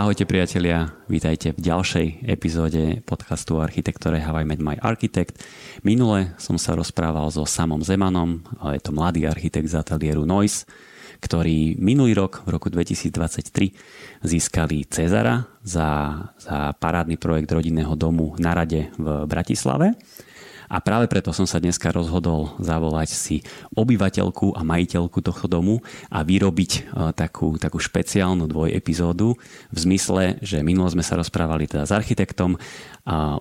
Ahojte priatelia, vítajte v ďalšej epizóde podcastu architektore How I Met My Architect. Minule som sa rozprával so Samom Zemanom, je to mladý architekt z ateliéru Noise, ktorý minulý rok, v roku 2023, získali Cezara za, za parádny projekt rodinného domu na Rade v Bratislave. A práve preto som sa dneska rozhodol zavolať si obyvateľku a majiteľku tohto domu a vyrobiť e, takú, takú špeciálnu dvojepizódu v zmysle, že minulo sme sa rozprávali teda s architektom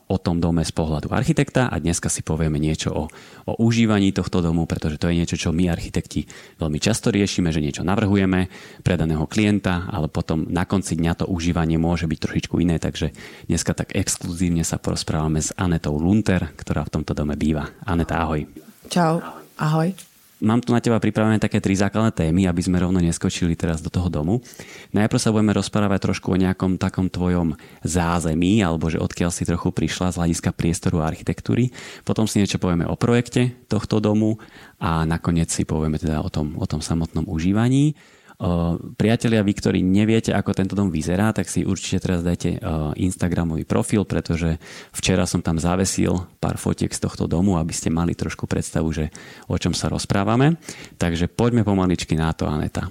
o tom dome z pohľadu architekta a dneska si povieme niečo o, o užívaní tohto domu, pretože to je niečo, čo my architekti veľmi často riešime, že niečo navrhujeme pre daného klienta, ale potom na konci dňa to užívanie môže byť trošičku iné, takže dneska tak exkluzívne sa porozprávame s Anetou Lunter, ktorá v tomto dome býva. Aneta, ahoj. Čau, ahoj. Mám tu na teba pripravené také tri základné témy, aby sme rovno neskočili teraz do toho domu. Najprv sa budeme rozprávať trošku o nejakom takom tvojom zázemí, alebo že odkiaľ si trochu prišla z hľadiska priestoru a architektúry. Potom si niečo povieme o projekte tohto domu a nakoniec si povieme teda o tom, o tom samotnom užívaní. Priatelia, vy, ktorí neviete, ako tento dom vyzerá, tak si určite teraz dajte Instagramový profil, pretože včera som tam zavesil pár fotiek z tohto domu, aby ste mali trošku predstavu, že o čom sa rozprávame. Takže poďme pomaličky na to, Aneta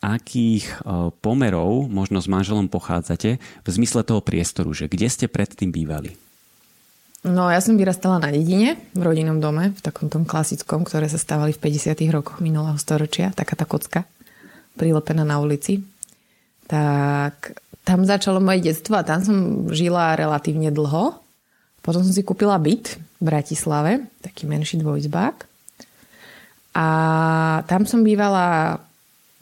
akých pomerov možno s manželom pochádzate v zmysle toho priestoru, že kde ste predtým bývali? No ja som vyrastala na dedine, v rodinnom dome, v takom tom klasickom, ktoré sa stávali v 50. rokoch minulého storočia, taká tá kocka prilepená na ulici. Tak tam začalo moje detstvo a tam som žila relatívne dlho. Potom som si kúpila byt v Bratislave, taký menší dvojizbák. A tam som bývala,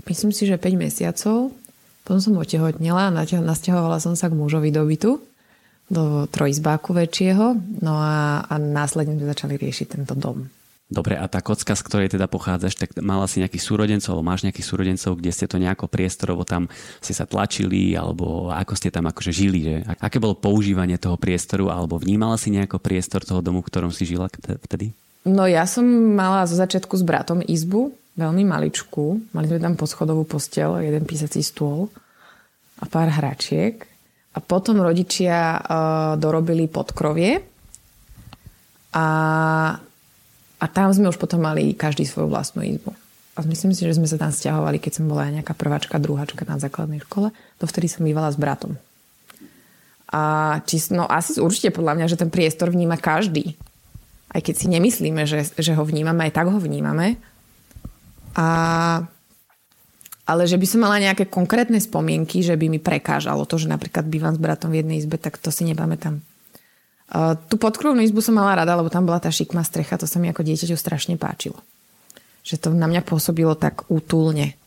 myslím si, že 5 mesiacov. Potom som otehotnila a nasťahovala som sa k mužovi do bytu, do trojizbáku väčšieho. No a, a následne sme začali riešiť tento dom. Dobre, a tá kocka, z ktorej teda pochádzaš, tak mala si nejakých súrodencov, alebo máš nejakých súrodencov, kde ste to nejako priestorovo tam ste sa tlačili, alebo ako ste tam akože žili, že? Aké bolo používanie toho priestoru, alebo vnímala si nejako priestor toho domu, v ktorom si žila vtedy? No ja som mala zo začiatku s bratom izbu, veľmi maličku. Mali sme tam poschodovú postel, jeden písací stôl a pár hračiek. A potom rodičia uh, dorobili podkrovie a a tam sme už potom mali každý svoju vlastnú izbu. A myslím si, že sme sa tam stiahovali, keď som bola aj nejaká prváčka, druháčka na základnej škole. Dovtedy som bývala s bratom. A či, no asi určite podľa mňa, že ten priestor vníma každý. Aj keď si nemyslíme, že, že ho vnímame, aj tak ho vnímame. A, ale že by som mala nejaké konkrétne spomienky, že by mi prekážalo to, že napríklad bývam s bratom v jednej izbe, tak to si nepamätám. Tú podkrovnú izbu som mala rada, lebo tam bola tá šikma strecha, to sa mi ako dieťaťu strašne páčilo. Že to na mňa pôsobilo tak útulne.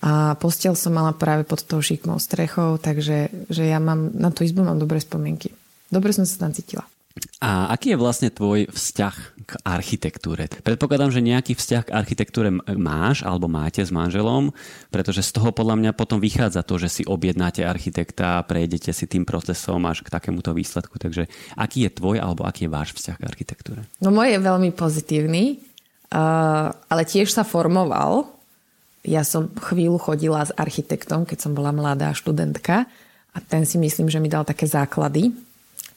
A postel som mala práve pod tou šikmou strechou, takže že ja mám, na tú izbu mám dobré spomienky. Dobre som sa tam cítila. A aký je vlastne tvoj vzťah k architektúre? Predpokladám, že nejaký vzťah k architektúre máš alebo máte s manželom, pretože z toho podľa mňa potom vychádza to, že si objednáte architekta, prejdete si tým procesom až k takémuto výsledku. Takže aký je tvoj alebo aký je váš vzťah k architektúre? No môj je veľmi pozitívny, ale tiež sa formoval. Ja som chvíľu chodila s architektom, keď som bola mladá študentka a ten si myslím, že mi dal také základy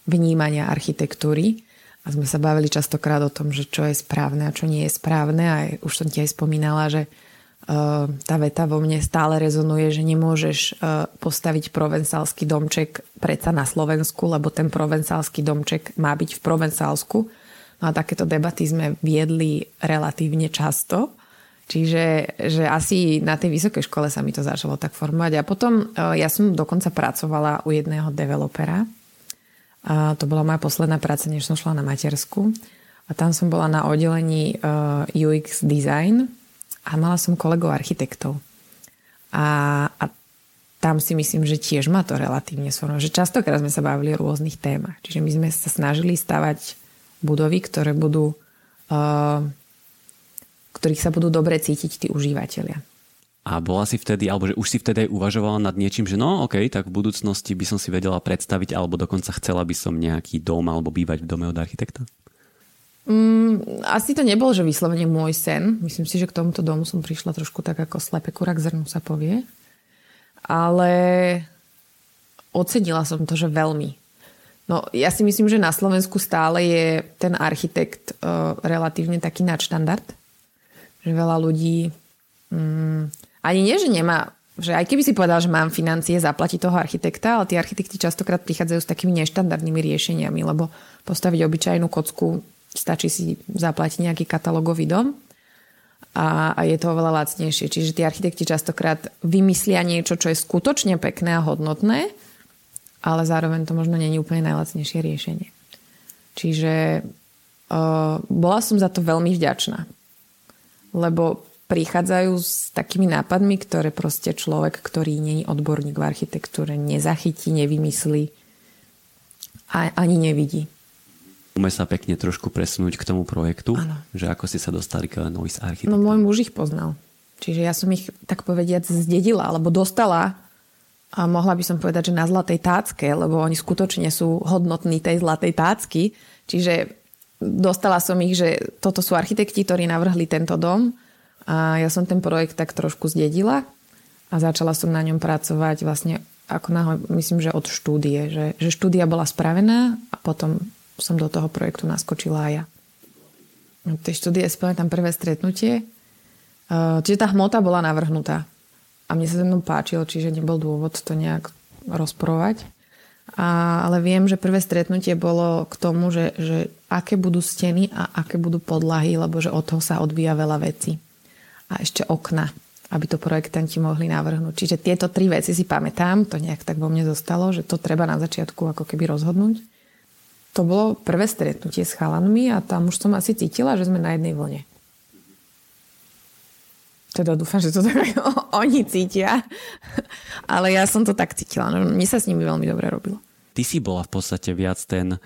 vnímania architektúry. A sme sa bavili častokrát o tom, že čo je správne a čo nie je správne. A už som ti aj spomínala, že uh, tá veta vo mne stále rezonuje, že nemôžeš uh, postaviť provencálsky domček predsa na Slovensku, lebo ten provencálsky domček má byť v Provencálsku. No a takéto debaty sme viedli relatívne často. Čiže že asi na tej vysokej škole sa mi to začalo tak formovať. A potom uh, ja som dokonca pracovala u jedného developera, a to bola moja posledná práca, než som šla na matersku. A tam som bola na oddelení uh, UX design a mala som kolegov architektov. A, a tam si myslím, že tiež ma to relatívne sformovalo. Že častokrát sme sa bavili o rôznych témach. Čiže my sme sa snažili stavať budovy, ktoré budú, uh, ktorých sa budú dobre cítiť tí užívateľia. A bola si vtedy, alebo že už si vtedy uvažovala nad niečím, že no ok, tak v budúcnosti by som si vedela predstaviť, alebo dokonca chcela by som nejaký dom alebo bývať v dome od architekta? Mm, asi to nebol, že vyslovene môj sen. Myslím si, že k tomuto domu som prišla trošku tak ako slepe kurak zrnu sa povie. Ale ocenila som to, že veľmi. No, ja si myslím, že na Slovensku stále je ten architekt uh, relatívne taký nadštandard. Že veľa ľudí um, ani nie, že nemá že aj keby si povedal, že mám financie zaplatiť toho architekta, ale tí architekti častokrát prichádzajú s takými neštandardnými riešeniami, lebo postaviť obyčajnú kocku stačí si zaplatiť nejaký katalógový dom a, a je to oveľa lacnejšie. Čiže tí architekti častokrát vymyslia niečo, čo je skutočne pekné a hodnotné, ale zároveň to možno není úplne najlacnejšie riešenie. Čiže uh, bola som za to veľmi vďačná. Lebo prichádzajú s takými nápadmi, ktoré proste človek, ktorý je odborník v architektúre, nezachytí, nevymyslí a ani nevidí. Môžeme sa pekne trošku presunúť k tomu projektu, ano. že ako si sa dostali k Noise Architect. No môj muž ich poznal. Čiže ja som ich tak povediať zdedila, alebo dostala a mohla by som povedať, že na zlatej tácke, lebo oni skutočne sú hodnotní tej zlatej tácky. Čiže dostala som ich, že toto sú architekti, ktorí navrhli tento dom a ja som ten projekt tak trošku zdedila a začala som na ňom pracovať vlastne ako náhle, myslím, že od štúdie. Že, že štúdia bola spravená a potom som do toho projektu naskočila aj ja. V tej štúdie tam prvé stretnutie. Čiže tá hmota bola navrhnutá. A mne sa to mnou páčilo, čiže nebol dôvod to nejak rozporovať. A, ale viem, že prvé stretnutie bolo k tomu, že, že aké budú steny a aké budú podlahy, lebo že od toho sa odvíja veľa vecí a ešte okna, aby to projektanti mohli navrhnúť. Čiže tieto tri veci si pamätám, to nejak tak vo mne zostalo, že to treba na začiatku ako keby rozhodnúť. To bolo prvé stretnutie s chalanmi a tam už som asi cítila, že sme na jednej vlne. Teda dúfam, že to tak oni cítia. Ale ja som to tak cítila. No, mne sa s nimi veľmi dobre robilo. Ty si bola v podstate viac ten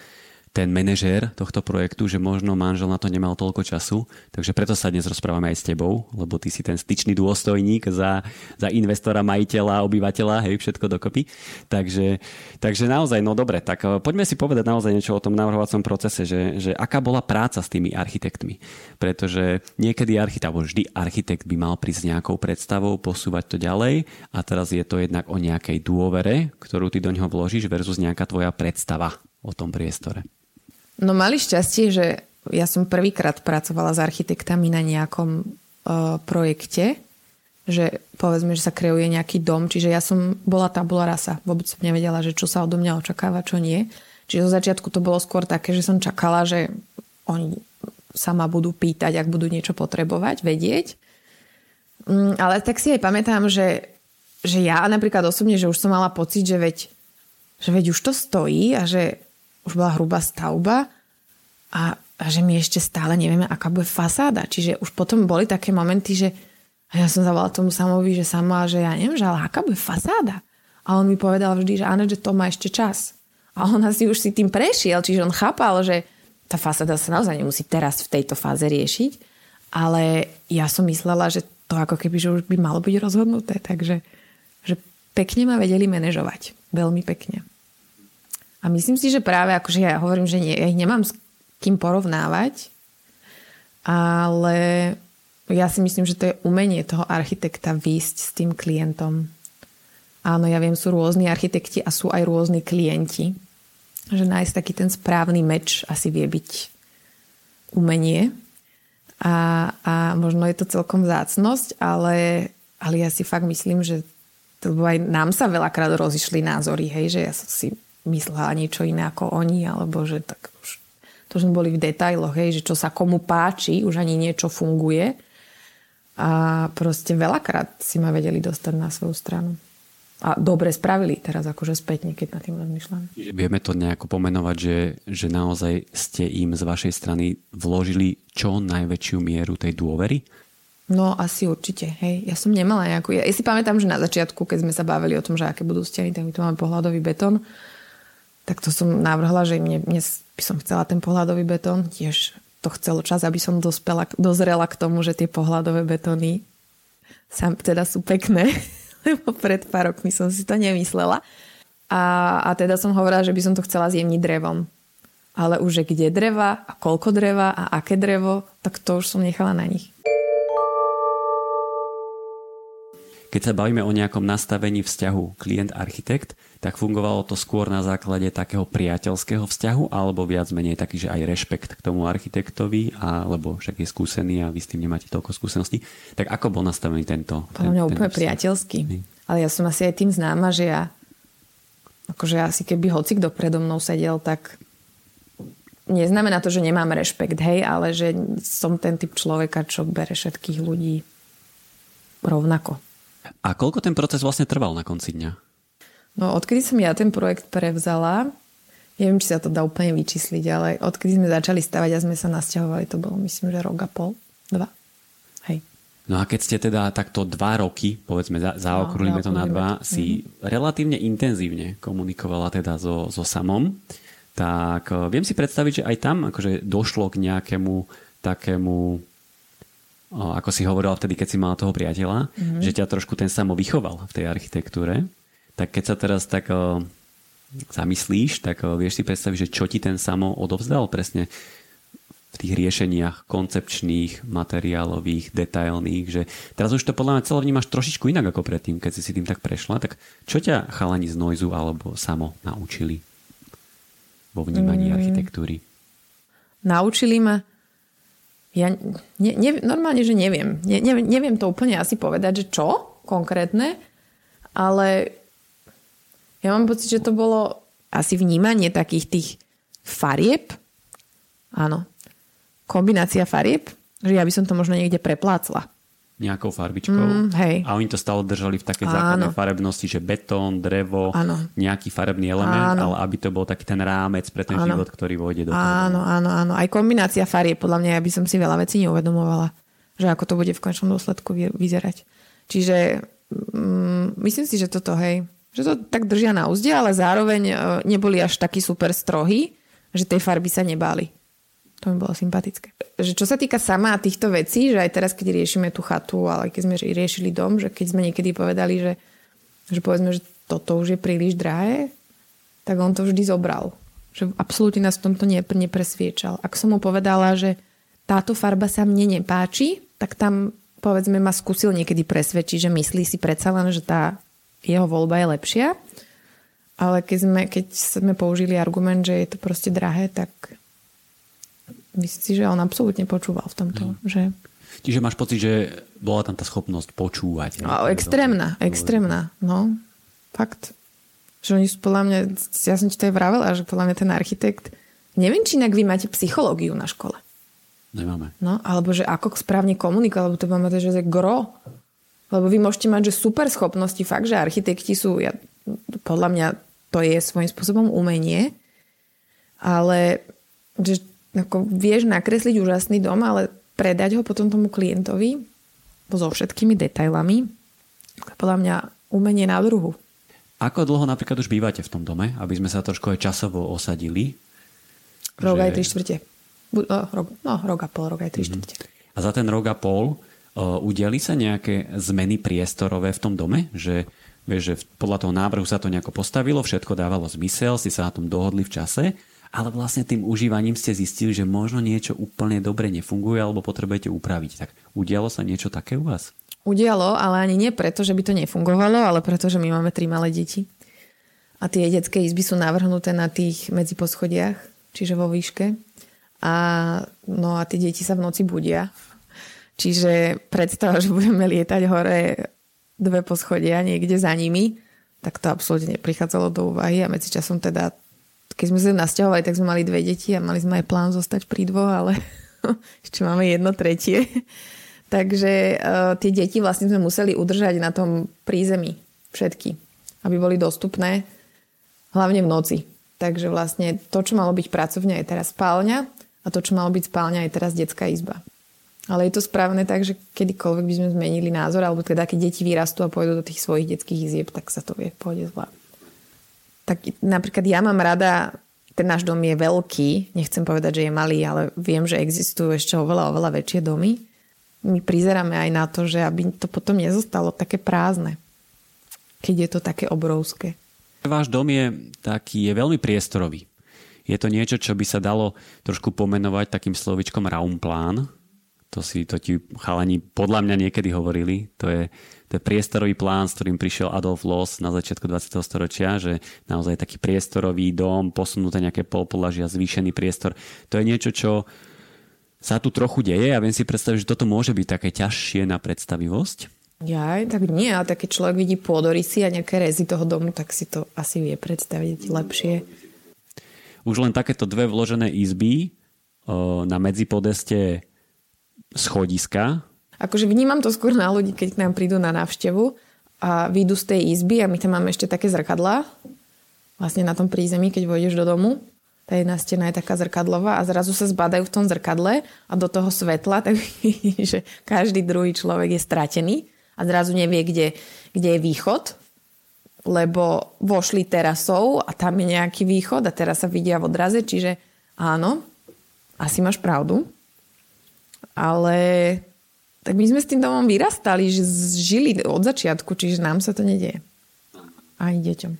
ten manažér tohto projektu, že možno manžel na to nemal toľko času, takže preto sa dnes rozprávame aj s tebou, lebo ty si ten styčný dôstojník za, za investora, majiteľa, obyvateľa, hej, všetko dokopy. Takže, takže naozaj, no dobre, tak eh, poďme si povedať naozaj niečo o tom navrhovacom procese, že, že aká bola práca s tými architektmi. Pretože niekedy architekt, alebo vždy architekt by mal prísť s nejakou predstavou, posúvať to ďalej a teraz je to jednak o nejakej dôvere, ktorú ty do neho vložíš versus nejaká tvoja predstava o tom priestore. No mali šťastie, že ja som prvýkrát pracovala s architektami na nejakom uh, projekte, že povedzme, že sa kreuje nejaký dom, čiže ja som bola tabula rasa. Vôbec som nevedela, že čo sa odo mňa očakáva, čo nie. Čiže zo začiatku to bolo skôr také, že som čakala, že oni sa ma budú pýtať, ak budú niečo potrebovať, vedieť. Mm, ale tak si aj pamätám, že, že ja napríklad osobne, že už som mala pocit, že veď, že veď už to stojí a že už bola hrubá stavba a, a že my ešte stále nevieme, aká bude fasáda. Čiže už potom boli také momenty, že a ja som zavolala tomu Samovi, že sama, že ja neviem, že ale aká bude fasáda. A on mi povedal vždy, že áno, že to má ešte čas. A on asi už si tým prešiel, čiže on chápal, že tá fasáda sa naozaj nemusí teraz v tejto fáze riešiť. Ale ja som myslela, že to ako keby že už by malo byť rozhodnuté. Takže že pekne ma vedeli manažovať. Veľmi pekne. A myslím si, že práve akože ja hovorím, že nie, ja ich nemám s kým porovnávať, ale ja si myslím, že to je umenie toho architekta výjsť s tým klientom. Áno, ja viem, sú rôzni architekti a sú aj rôzni klienti. Že nájsť taký ten správny meč asi vie byť umenie. A, a možno je to celkom zácnosť, ale, ale ja si fakt myslím, že to aj nám sa veľakrát rozišli názory, hej, že ja som si myslela niečo iné ako oni, alebo že tak už, to sme boli v detailoch, hej, že čo sa komu páči, už ani niečo funguje. A proste veľakrát si ma vedeli dostať na svoju stranu. A dobre spravili teraz akože spätne, keď na tým rozmýšľam. Vieme to nejako pomenovať, že, že naozaj ste im z vašej strany vložili čo najväčšiu mieru tej dôvery? No asi určite, hej. Ja som nemala nejakú... Ja, ja si pamätám, že na začiatku, keď sme sa bavili o tom, že aké budú steny, tak my tu máme pohľadový betón tak to som navrhla, že mne, mne by som chcela ten pohľadový betón. Tiež to chcelo čas, aby som dospela, dozrela k tomu, že tie pohľadové betóny sa teda sú pekné, lebo pred pár rokmi som si to nemyslela. A, a teda som hovorila, že by som to chcela zjemniť drevom. Ale už, že kde dreva a koľko dreva a aké drevo, tak to už som nechala na nich. Keď sa bavíme o nejakom nastavení vzťahu klient-architekt, tak fungovalo to skôr na základe takého priateľského vzťahu alebo viac menej taký, že aj rešpekt k tomu architektovi, alebo však je skúsený a vy s tým nemáte toľko skúseností. Tak ako bol nastavený tento? Podľa mňa úplne vzťah? priateľský. Ale ja som asi aj tým známa, že ja akože asi keby hoci kto predo mnou sedel, tak neznamená to, že nemám rešpekt, hej, ale že som ten typ človeka, čo bere všetkých ľudí rovnako. A koľko ten proces vlastne trval na konci dňa? No, odkedy som ja ten projekt prevzala, neviem, či sa to dá úplne vyčísliť, ale odkedy sme začali stavať a sme sa nasťahovali, to bolo myslím, že rok a pol, dva. Hej. No a keď ste teda takto dva roky, povedzme, za, zaokrúlime no, to na dva, si mm-hmm. relatívne intenzívne komunikovala teda so, so samom, tak eh, viem si predstaviť, že aj tam akože došlo k nejakému takému ako si hovorila vtedy, keď si mala toho priateľa, mm-hmm. že ťa trošku ten samo vychoval v tej architektúre. Tak keď sa teraz tak uh, zamyslíš, tak uh, vieš si predstaviť, že čo ti ten samo odovzdal presne v tých riešeniach koncepčných, materiálových, detailných, že teraz už to podľa mňa celé vnímaš trošičku inak ako predtým, keď si si tým tak prešla, tak čo ťa chalani z Noizu alebo samo naučili? vo vnímaní mm. architektúry? Naučili ma ja ne, ne, normálne, že neviem. Ne, ne, neviem to úplne asi povedať, že čo konkrétne, ale ja mám pocit, že to bolo asi vnímanie takých tých farieb. Áno. Kombinácia farieb, že ja by som to možno niekde preplácla nejakou farbičkou. Mm, hej. A oni to stále držali v takej základnej farebnosti, že betón, drevo, áno. nejaký farebný element, áno. ale aby to bol taký ten rámec pre ten áno. život, ktorý vôjde do toho. Áno, áno, áno. Aj kombinácia farie, podľa mňa, ja by som si veľa vecí neuvedomovala, že ako to bude v končnom dôsledku vyzerať. Čiže mm, myslím si, že toto, hej, že to tak držia na úzde, ale zároveň e, neboli až takí super strohy, že tej farby sa nebáli. To mi bolo sympatické. Že čo sa týka sama týchto vecí, že aj teraz, keď riešime tú chatu, ale keď sme riešili dom, že keď sme niekedy povedali, že, že povedzme, že toto už je príliš drahé, tak on to vždy zobral. Že absolútne nás v tomto nepresviečal. Ak som mu povedala, že táto farba sa mne nepáči, tak tam povedzme ma skúsil niekedy presvedčiť, že myslí si predsa len, že tá jeho voľba je lepšia. Ale keď sme, keď sme použili argument, že je to proste drahé, tak myslím si, že on absolútne počúval v tomto. Mm. Že... Čiže máš pocit, že bola tam tá schopnosť počúvať. No, extrémna, extrémna. No, fakt. Že oni sú podľa mňa, ja som ti to aj vravela, že podľa mňa ten architekt, neviem, či inak vy máte psychológiu na škole. Nemáme. No, alebo že ako správne komunikovať, lebo to máme že je gro. Lebo vy môžete mať, že super schopnosti, fakt, že architekti sú, ja, podľa mňa to je svojím spôsobom umenie, ale že ako vieš nakresliť úžasný dom, ale predať ho potom tomu klientovi so všetkými detailami, podľa mňa umenie na druhu. Ako dlho napríklad už bývate v tom dome, aby sme sa trošku aj časovo osadili? Rok že... aj tri štvrte. No, rok, no, rok a pol, rok aj tri mm-hmm. štvrte. A za ten rok a pol uh, udiali sa nejaké zmeny priestorové v tom dome? Že, vieš, že podľa toho návrhu sa to nejako postavilo, všetko dávalo zmysel, si sa na tom dohodli v čase ale vlastne tým užívaním ste zistili, že možno niečo úplne dobre nefunguje alebo potrebujete upraviť. Tak udialo sa niečo také u vás? Udialo, ale ani nie preto, že by to nefungovalo, ale preto, že my máme tri malé deti. A tie detské izby sú navrhnuté na tých medziposchodiach, čiže vo výške. A, no a tie deti sa v noci budia. Čiže predstava, že budeme lietať hore dve poschodia niekde za nimi, tak to absolútne neprichádzalo do úvahy a medzičasom teda keď sme sa nasťahovali, tak sme mali dve deti a mali sme aj plán zostať pri dvoch, ale ešte máme jedno tretie. Takže uh, tie deti vlastne sme museli udržať na tom prízemí všetky, aby boli dostupné hlavne v noci. Takže vlastne to, čo malo byť pracovňa, je teraz spálňa a to, čo malo byť spálňa, je teraz detská izba. Ale je to správne tak, že kedykoľvek by sme zmenili názor, alebo teda keď deti vyrastú a pôjdu do tých svojich detských izieb, tak sa to vie v pohode zvládnuť tak napríklad ja mám rada, ten náš dom je veľký, nechcem povedať, že je malý, ale viem, že existujú ešte oveľa, oveľa väčšie domy. My prizeráme aj na to, že aby to potom nezostalo také prázdne, keď je to také obrovské. Váš dom je taký, je veľmi priestorový. Je to niečo, čo by sa dalo trošku pomenovať takým slovičkom raumplán. To si to ti chalani podľa mňa niekedy hovorili. To je to je priestorový plán, s ktorým prišiel Adolf Loss na začiatku 20. storočia, že naozaj taký priestorový dom, posunuté nejaké polpolažia, zvýšený priestor. To je niečo, čo sa tu trochu deje a viem si predstaviť, že toto môže byť také ťažšie na predstavivosť. Ja, tak nie, ale keď človek vidí pôdorysy a nejaké rezy toho domu, tak si to asi vie predstaviť lepšie. Už len takéto dve vložené izby na medzipodeste schodiska. Akože vnímam to skôr na ľudí, keď k nám prídu na návštevu a výjdu z tej izby a my tam máme ešte také zrkadlá. Vlastne na tom prízemí, keď vojdeš do domu. Tá jedna stena je taká zrkadlová a zrazu sa zbadajú v tom zrkadle a do toho svetla, tak že každý druhý človek je stratený a zrazu nevie, kde, kde je východ, lebo vošli terasou a tam je nejaký východ a teraz sa vidia v odraze, čiže áno, asi máš pravdu. Ale tak my sme s tým domom vyrastali, že žili od začiatku, čiže nám sa to nedieje. Ani deťom.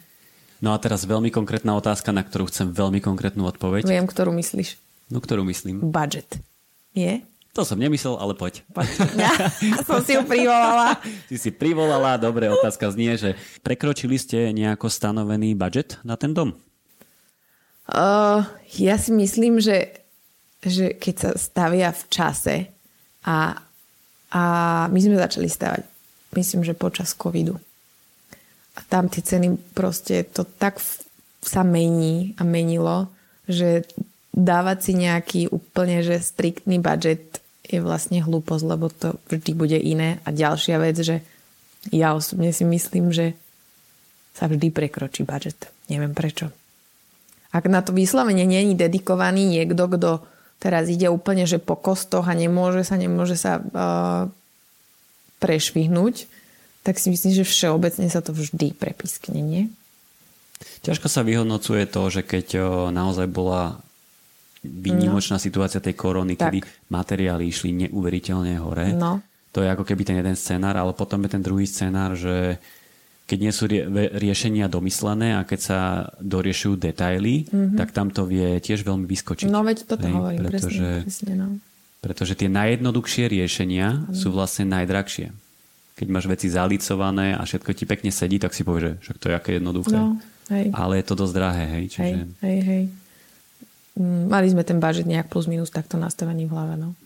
No a teraz veľmi konkrétna otázka, na ktorú chcem veľmi konkrétnu odpoveď. Viem, ktorú myslíš. No, ktorú myslím. Budget. Je? To som nemyslel, ale poď. poď. Ja, som si ju privolala. Si si privolala, dobre, otázka znie, že prekročili ste nejako stanovený budget na ten dom? Uh, ja si myslím, že že keď sa stavia v čase a, a my sme začali stavať, myslím, že počas covidu. A tam tie ceny proste to tak sa mení a menilo, že dávať si nejaký úplne že striktný budget je vlastne hlúposť, lebo to vždy bude iné. A ďalšia vec, že ja osobne si myslím, že sa vždy prekročí budget. Neviem prečo. Ak na to vyslovene není dedikovaný niekto, kto teraz ide úplne, že po kostoch a nemôže sa, nemôže sa uh, prešvihnúť, tak si myslím, že všeobecne sa to vždy prepiskne, nie? Ťažko sa vyhodnocuje to, že keď uh, naozaj bola výnimočná no. situácia tej korony, tak. kedy materiály išli neuveriteľne hore. No. To je ako keby ten jeden scenár, ale potom je ten druhý scenár, že keď nie sú rie- riešenia domyslené a keď sa doriešujú detaily, mm-hmm. tak tam to vie tiež veľmi vyskočiť. No veď toto Hej, hovorím, pretože, presne, presne no. pretože tie najjednoduchšie riešenia ano. sú vlastne najdrahšie. Keď máš veci zalicované a všetko ti pekne sedí, tak si povieš, že to je aké jednoduché. No, hej. Ale je to dosť drahé. Hej, čiže... hej, hej, hej. Mm, mali sme ten budget nejak plus minus takto nastavený v hlave. No.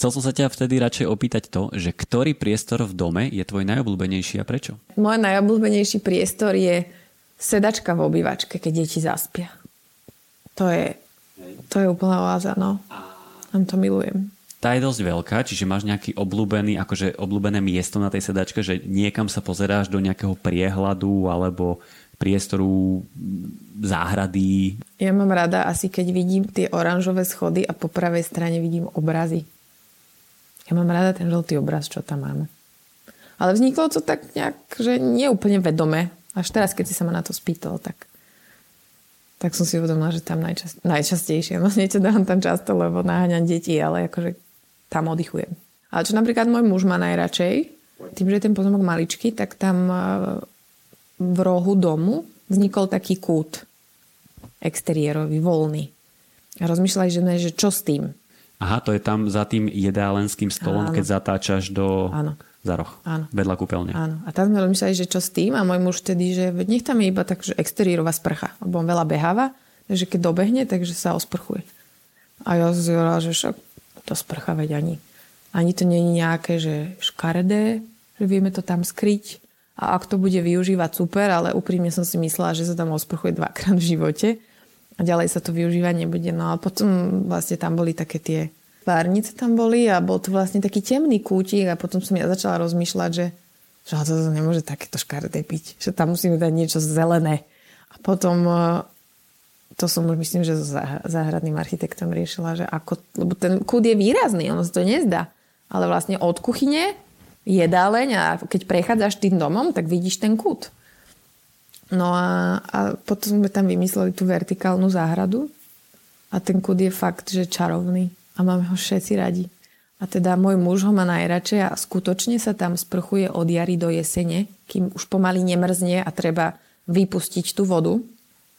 Chcel som sa ťa vtedy radšej opýtať to, že ktorý priestor v dome je tvoj najobľúbenejší a prečo? Môj najobľúbenejší priestor je sedačka v obývačke, keď deti zaspia. To je, to je úplná oáza, no. Tam to milujem. Tá je dosť veľká, čiže máš nejaký obľúbený, akože obľúbené miesto na tej sedačke, že niekam sa pozeráš do nejakého priehľadu alebo priestoru záhrady. Ja mám rada asi, keď vidím tie oranžové schody a po pravej strane vidím obrazy. Ja mám rada ten žltý obraz, čo tam máme. Ale vzniklo to tak nejak, že nie úplne vedome. Až teraz, keď si sa ma na to spýtal, tak, tak som si uvedomila, že tam najčast, najčastejšie. No nie dávam tam často, lebo naháňam deti, ale akože tam oddychujem. Ale čo napríklad môj muž má najradšej, tým, že je ten pozemok maličký, tak tam v rohu domu vznikol taký kút exteriérový, voľný. A rozmýšľali, ne, že čo s tým? Aha, to je tam za tým jedálenským stolom, Áno. keď zatáčaš do... Áno. Za roh. Áno. Vedľa kúpeľne. Áno. A tam sme rozmýšľali, že čo s tým a môj muž vtedy, že nech tam je iba tak, že exteriérová sprcha. Lebo on veľa beháva, takže keď dobehne, takže sa osprchuje. A ja hovorila, že však to sprcha veď ani. Ani to je nejaké, že škaredé, že vieme to tam skryť. A ak to bude využívať, super, ale úprimne som si myslela, že sa tam osprchuje dvakrát v živote a ďalej sa to využívať nebude. No a potom vlastne tam boli také tie párnice tam boli a bol to vlastne taký temný kútik a potom som ja začala rozmýšľať, že, že to nemôže takéto škaredé piť, že tam musíme dať niečo zelené. A potom e, to som už myslím, že so záhradným architektom riešila, že ako, lebo ten kút je výrazný, ono sa to nezdá. Ale vlastne od kuchyne, jedáleň a keď prechádzaš tým domom, tak vidíš ten kút. No a, a potom sme tam vymysleli tú vertikálnu záhradu a ten kud je fakt, že čarovný a máme ho všetci radi. A teda môj muž ho má najradšej a skutočne sa tam sprchuje od jary do jesene, kým už pomaly nemrzne a treba vypustiť tú vodu,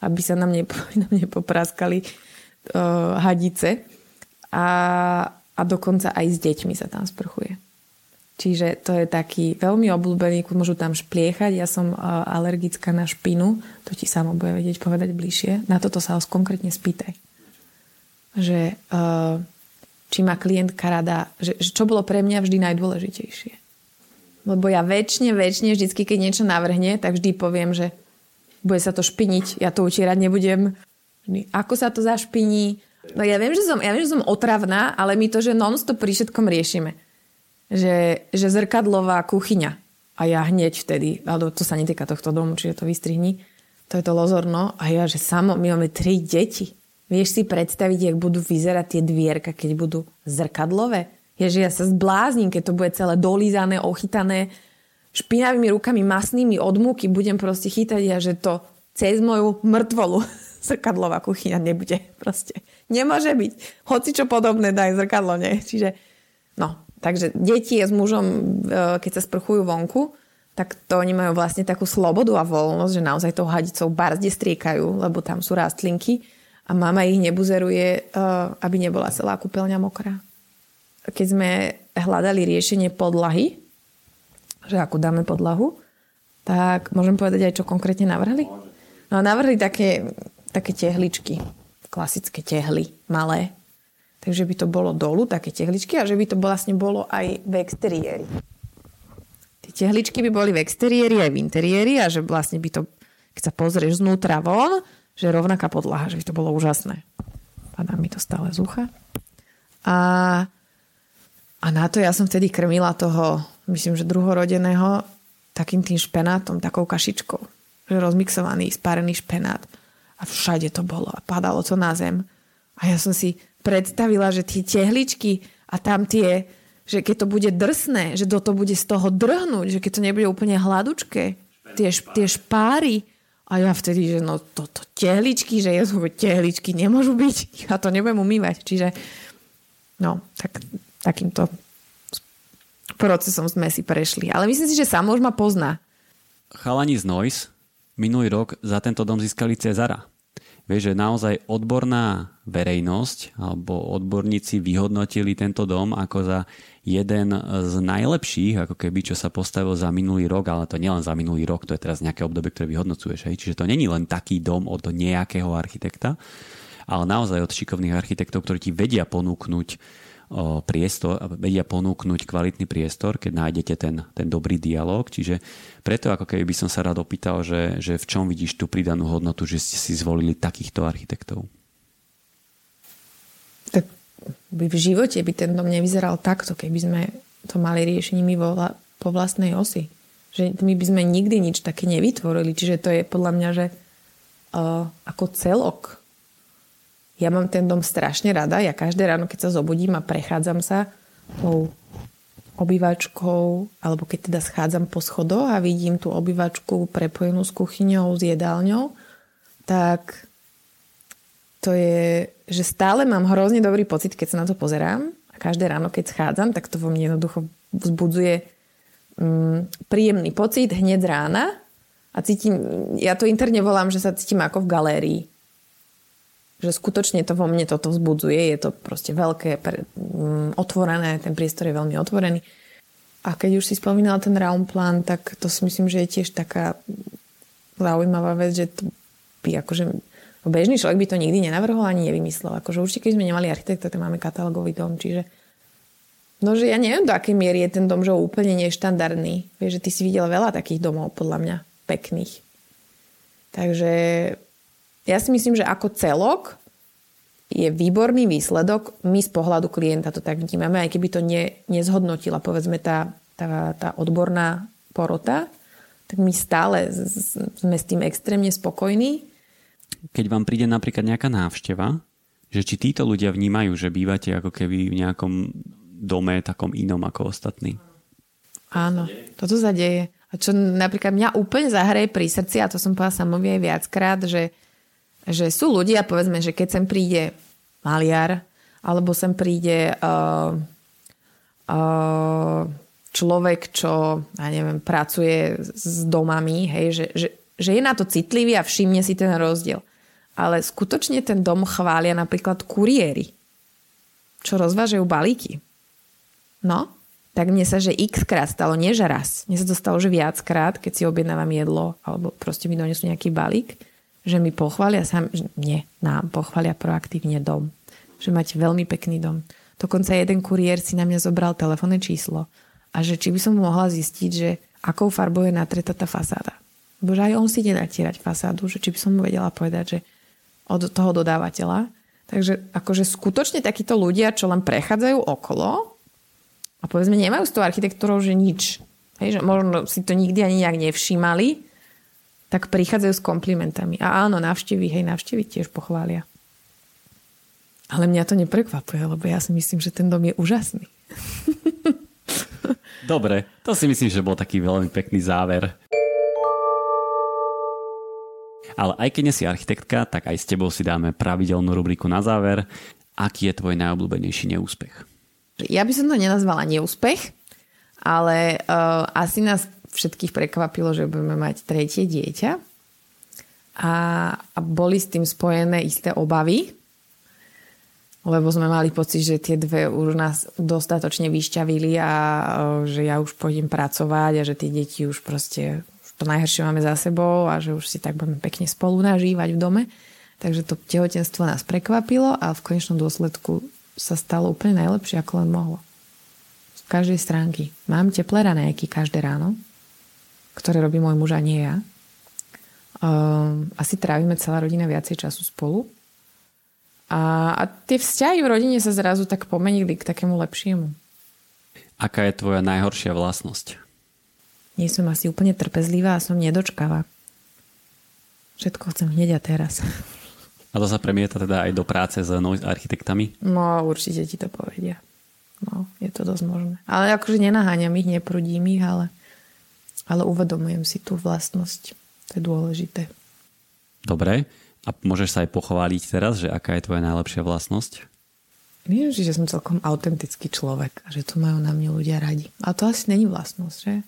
aby sa nám, nepo, nám nepopraskali uh, hadice. A, a dokonca aj s deťmi sa tam sprchuje. Čiže to je taký veľmi obľúbený, môžu tam špliechať. Ja som alergická na špinu, to ti samo bude vedieť povedať bližšie. Na toto sa ho konkrétne spýtaj. Že či má klientka rada, že, že čo bolo pre mňa vždy najdôležitejšie. Lebo ja väčšine, väčšine, vždycky, keď niečo navrhne, tak vždy poviem, že bude sa to špiniť, ja to utierať nebudem. Ako sa to zašpiní? No ja viem, že som, ja viem, že som otravná, ale my to, že non-stop pri všetkom riešime že, že zrkadlová kuchyňa. A ja hneď vtedy, ale to sa netýka tohto domu, čiže to vystrihni, to je to lozorno. A ja, že samo, my máme tri deti. Vieš si predstaviť, jak budú vyzerať tie dvierka, keď budú zrkadlové? Je, že ja sa zblázním, keď to bude celé dolízané, ochytané špinavými rukami, masnými od múky, budem proste chytať ja, že to cez moju mŕtvolu zrkadlová kuchyňa nebude. Proste nemôže byť. Hoci čo podobné daj zrkadlo, nie? Čiže no, Takže deti s mužom, e, keď sa sprchujú vonku, tak to oni majú vlastne takú slobodu a voľnosť, že naozaj tou hadicou barzde striekajú, lebo tam sú rastlinky a mama ich nebuzeruje, e, aby nebola celá kúpeľňa mokrá. Keď sme hľadali riešenie podlahy, že ako dáme podlahu, tak môžem povedať aj, čo konkrétne navrhli? No navrhli také, také tehličky, klasické tehly, malé, Takže by to bolo dolu, také tehličky, a že by to vlastne bolo aj v exteriéri. Tie tehličky by boli v exteriéri aj v interiéri a že vlastne by to, keď sa pozrieš znútra von, že rovnaká podlaha, že by to bolo úžasné. Padá mi to stále z ucha. A, a na to ja som vtedy krmila toho, myslím, že druhorodeného takým tým špenátom, takou kašičkou. Že rozmixovaný, spárený špenát. A všade to bolo. A padalo to na zem. A ja som si predstavila, že tie tehličky a tam tie, že keď to bude drsné, že do to bude z toho drhnúť, že keď to nebude úplne hladučké, tie, tie špáry. A ja vtedy, že no toto to tehličky, že ja tehličky nemôžu byť, ja to nebudem umývať. Čiže no, tak, takýmto procesom sme si prešli. Ale myslím si, že sám už ma pozná. Chalani z Noise minulý rok za tento dom získali Cezara. Vieš, že naozaj odborná verejnosť alebo odborníci vyhodnotili tento dom ako za jeden z najlepších, ako keby, čo sa postavil za minulý rok, ale to nielen za minulý rok, to je teraz nejaké obdobie, ktoré vyhodnocuješ. Hej? Čiže to není len taký dom od nejakého architekta, ale naozaj od šikovných architektov, ktorí ti vedia ponúknuť priestor, vedia ponúknuť kvalitný priestor, keď nájdete ten, ten dobrý dialog. Čiže preto ako keby by som sa rád opýtal, že, že v čom vidíš tú pridanú hodnotu, že ste si zvolili takýchto architektov? Tak by v živote by ten dom nevyzeral takto, keby sme to mali riešením po vlastnej osi. Že my by sme nikdy nič také nevytvorili. Čiže to je podľa mňa, že uh, ako celok ja mám ten dom strašne rada. Ja každé ráno, keď sa zobudím a prechádzam sa tou obývačkou, alebo keď teda schádzam po schodoch a vidím tú obývačku prepojenú s kuchyňou, s jedálňou, tak to je, že stále mám hrozne dobrý pocit, keď sa na to pozerám. A každé ráno, keď schádzam, tak to vo mne jednoducho vzbudzuje um, príjemný pocit hneď rána a cítim, ja to interne volám, že sa cítim ako v galérii že skutočne to vo mne toto vzbudzuje. Je to proste veľké, pre, um, otvorené, ten priestor je veľmi otvorený. A keď už si spomínala ten round plan, tak to si myslím, že je tiež taká zaujímavá vec, že to by akože bežný človek by to nikdy nenavrhol ani nevymyslel. Akože určite, keď sme nemali architekta, tak máme katalógový dom, čiže No, že ja neviem, do akej miery je ten dom že úplne neštandardný. Vieš, že ty si videl veľa takých domov, podľa mňa, pekných. Takže ja si myslím, že ako celok je výborný výsledok. My z pohľadu klienta to tak vnímame, aj keby to ne, nezhodnotila povedzme tá, tá, tá odborná porota, tak my stále sme s tým extrémne spokojní. Keď vám príde napríklad nejaká návšteva, že či títo ľudia vnímajú, že bývate ako keby v nejakom dome takom inom ako ostatní. Áno, toto sa deje. A čo napríklad mňa úplne zahraje pri srdci, a to som povedala samovi aj viackrát, že že sú ľudia, povedzme, že keď sem príde maliar, alebo sem príde uh, uh, človek, čo, ja neviem, pracuje s domami, hej, že, že, že je na to citlivý a všimne si ten rozdiel. Ale skutočne ten dom chvália napríklad kuriéry, čo rozvážajú balíky. No, tak mne sa, že x krát stalo, nie že raz. Mne sa to stalo, že viackrát, keď si objednávam jedlo, alebo proste mi donesú nejaký balík, že mi pochvália sám, nie, nám pochvália proaktívne dom. Že máte veľmi pekný dom. Dokonca jeden kuriér si na mňa zobral telefónne číslo a že či by som mohla zistiť, že akou farbou je natretá tá fasáda. Lebo že aj on si ide natierať fasádu, že či by som mu vedela povedať, že od toho dodávateľa. Takže akože skutočne takíto ľudia, čo len prechádzajú okolo, a povedzme nemajú s tou architektúrou, že nič. Hej, že možno si to nikdy ani nejak nevšímali, tak prichádzajú s komplimentami. A áno, navštívy, hej, navštívy tiež pochvália. Ale mňa to neprekvapuje, lebo ja si myslím, že ten dom je úžasný. Dobre, to si myslím, že bol taký veľmi pekný záver. Ale aj keď nie si architektka, tak aj s tebou si dáme pravidelnú rubriku na záver. Aký je tvoj najobľúbenejší neúspech? Ja by som to nenazvala neúspech, ale uh, asi nás všetkých prekvapilo, že budeme mať tretie dieťa. A, a boli s tým spojené isté obavy, lebo sme mali pocit, že tie dve už nás dostatočne vyšťavili a že ja už pôjdem pracovať a že tie deti už proste už to najhoršie máme za sebou a že už si tak budeme pekne spolu nažívať v dome. Takže to tehotenstvo nás prekvapilo a v konečnom dôsledku sa stalo úplne najlepšie, ako len mohlo. Z každej stránky. Mám teplé ranejky každé ráno, ktoré robí môj muž a nie ja. Um, asi trávime celá rodina viacej času spolu. A, a tie vzťahy v rodine sa zrazu tak pomenili k takému lepšiemu. Aká je tvoja najhoršia vlastnosť? Nie som asi úplne trpezlivá a som nedočkavá. Všetko chcem hneď a teraz. A to sa premieta teda aj do práce s noise architektami? No, určite ti to povedia. No, je to dosť možné. Ale akože nenaháňam ich, neprudím ich, ale, ale uvedomujem si tú vlastnosť. To je dôležité. Dobre. A môžeš sa aj pochváliť teraz, že aká je tvoja najlepšia vlastnosť? Viem, že som celkom autentický človek a že to majú na mňa ľudia radi. A to asi není vlastnosť, že?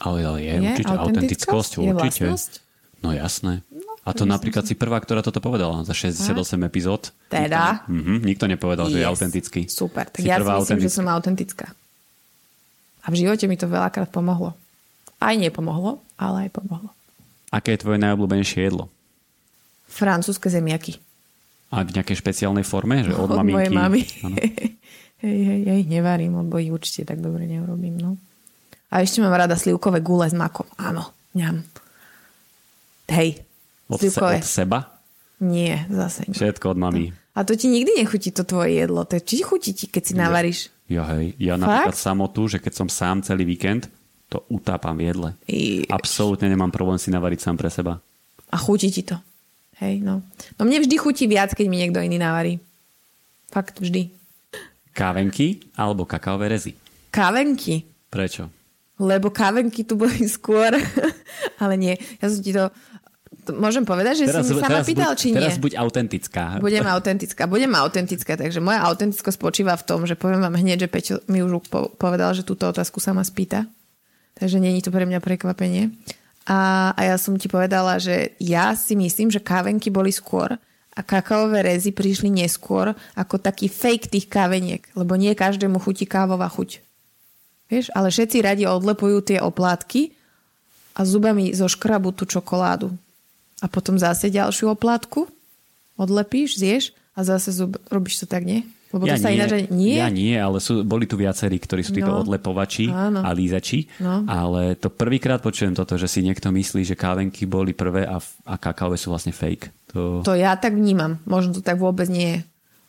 Ale, ale je, je určite autentickosť, určite. Je vlastnosť? No jasné. No, a to napríklad si prvá, ktorá toto povedala za 68 a? epizód. Teda? Nikto, mm-hmm, nikto nepovedal, yes. že je autentický. Super, tak si ja si myslím, autentická. že som autentická. A v živote mi to veľakrát pomohlo. Aj nepomohlo, ale aj pomohlo. Aké je tvoje najobľúbenejšie jedlo? Francúzske zemiaky. A v nejakej špeciálnej forme? Že od, od maminky? mojej mamy. hej, hej, ja ich nevarím, lebo ich určite tak dobre neurobím. No. A ešte mám rada slivkové gule s makom. Áno, ňam. Hej. Od, se, od seba? Nie, zase nie. Všetko od mami. A to ti nikdy nechutí to tvoje jedlo. To či chutí ti, keď si navaríš? Ja, hej. Ja Fakt? napríklad samotu, že keď som sám celý víkend, to utápam v jedle. Absolútne nemám problém si navariť sám pre seba. A chutí ti to. Hej, no. No mne vždy chutí viac, keď mi niekto iný navarí. Fakt vždy. Kávenky alebo kakaové rezy? Kávenky. Prečo? Lebo kávenky tu boli skôr. Ale nie, ja som ti to môžem povedať, že teraz, si mi sa ma pýtal, buď, či nie. Teraz buď autentická. Budem autentická. Budem autentická. Takže moja autentickosť spočíva v tom, že poviem vám hneď, že Peťo mi už povedal, že túto otázku sa ma spýta. Takže není to pre mňa prekvapenie. A, a ja som ti povedala, že ja si myslím, že kávenky boli skôr a kakaové rezy prišli neskôr ako taký fake tých káveniek, lebo nie každému chutí kávová chuť. Vieš, ale všetci radi odlepujú tie oplátky a zubami zoškrabu tú čokoládu a potom zase ďalšiu oplátku, odlepíš, zješ a zase zub, robíš to tak, nie? Lebo ja to sa nie, ináč nie? Ja nie, ale sú, boli tu viacerí, ktorí sú títo no. odlepovači Áno. a lízači. No. Ale to prvýkrát počujem toto, že si niekto myslí, že kávenky boli prvé a, a kakaové sú vlastne fake. To... to ja tak vnímam. Možno to tak vôbec nie je.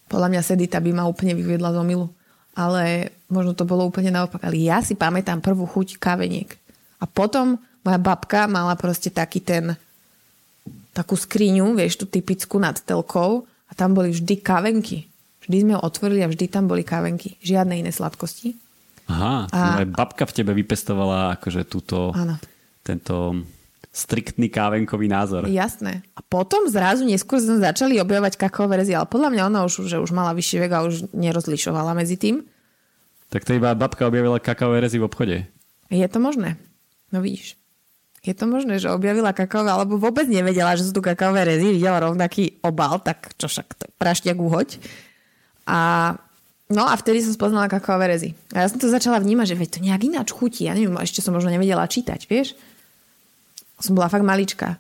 Podľa mňa Sedita by ma úplne vyviedla z omilu. Ale možno to bolo úplne naopak. Ale ja si pamätám prvú chuť káveniek. A potom moja babka mala proste taký ten takú skriňu, vieš, tú typickú nad telkou a tam boli vždy kavenky. Vždy sme ho otvorili a vždy tam boli kavenky. Žiadne iné sladkosti. Aha, a... moja babka v tebe vypestovala akože túto, ano. tento striktný kávenkový názor. Jasné. A potom zrazu neskôr sme začali objavovať kakaové rezy, ale podľa mňa ona už, že už mala vyšší vek a už nerozlišovala medzi tým. Tak to iba babka objavila kakaové rezy v obchode. Je to možné. No vidíš. Je to možné, že objavila kakaové, alebo vôbec nevedela, že sú tu kakaové rezy, videla rovnaký obal, tak čo však, prašťak uhoď. A No a vtedy som spoznala kakaové rezy. A ja som to začala vnímať, že veď to nejak ináč chutí. Ja neviem, ešte som možno nevedela čítať, vieš. Som bola fakt malička.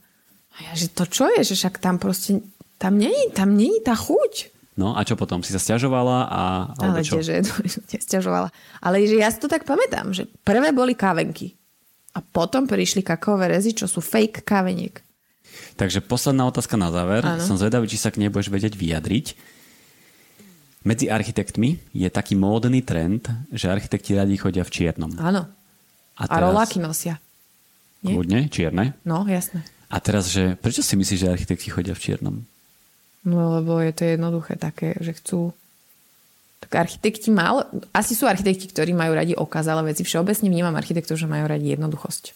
A ja, že to čo je, že však tam proste, tam není, tam není tá chuť. No a čo potom? Si sa stiažovala? A, Ale čo? že stiažovala. Ale že ja si to tak pamätám, že prvé boli kávenky. A potom prišli kakaové rezy, čo sú fake káveniek. Takže posledná otázka na záver. Ano. Som zvedavý, či sa k nej budeš vedieť vyjadriť. Medzi architektmi je taký módny trend, že architekti radi chodia v čiernom. Áno. A, teraz... a roláky nosia. Nie? Kľudne, čierne? No, jasné. A teraz, že prečo si myslíš, že architekti chodia v čiernom? No, lebo je to jednoduché také, že chcú... Tak architekti mal... Asi sú architekti, ktorí majú radi okázalé veci. Všeobecne vnímam architektov, že majú radi jednoduchosť.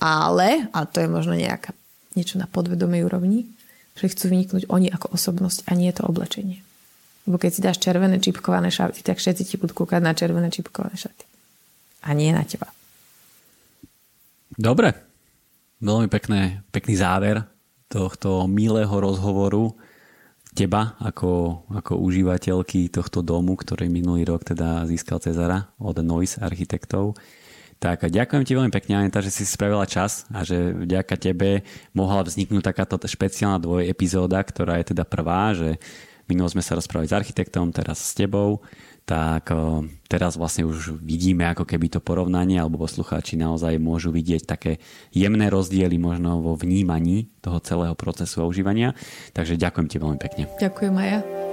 Ale, a to je možno nejaká niečo na podvedomej úrovni, že chcú vyniknúť oni ako osobnosť a nie to oblečenie. Lebo keď si dáš červené čipkované šaty, tak všetci ti budú kúkať na červené čipkované šaty. A nie na teba. Dobre. Veľmi pekné, pekný záver tohto milého rozhovoru teba ako, ako užívateľky tohto domu, ktorý minulý rok teda získal Cezara od Noise architektov. Tak ďakujem ti veľmi pekne, Aneta, že si spravila čas a že vďaka tebe mohla vzniknúť takáto špeciálna dvoj epizóda, ktorá je teda prvá, že Minulo sme sa rozprávali s architektom, teraz s tebou, tak teraz vlastne už vidíme ako keby to porovnanie, alebo poslucháči naozaj môžu vidieť také jemné rozdiely možno vo vnímaní toho celého procesu a užívania. Takže ďakujem ti veľmi pekne. Ďakujem aj.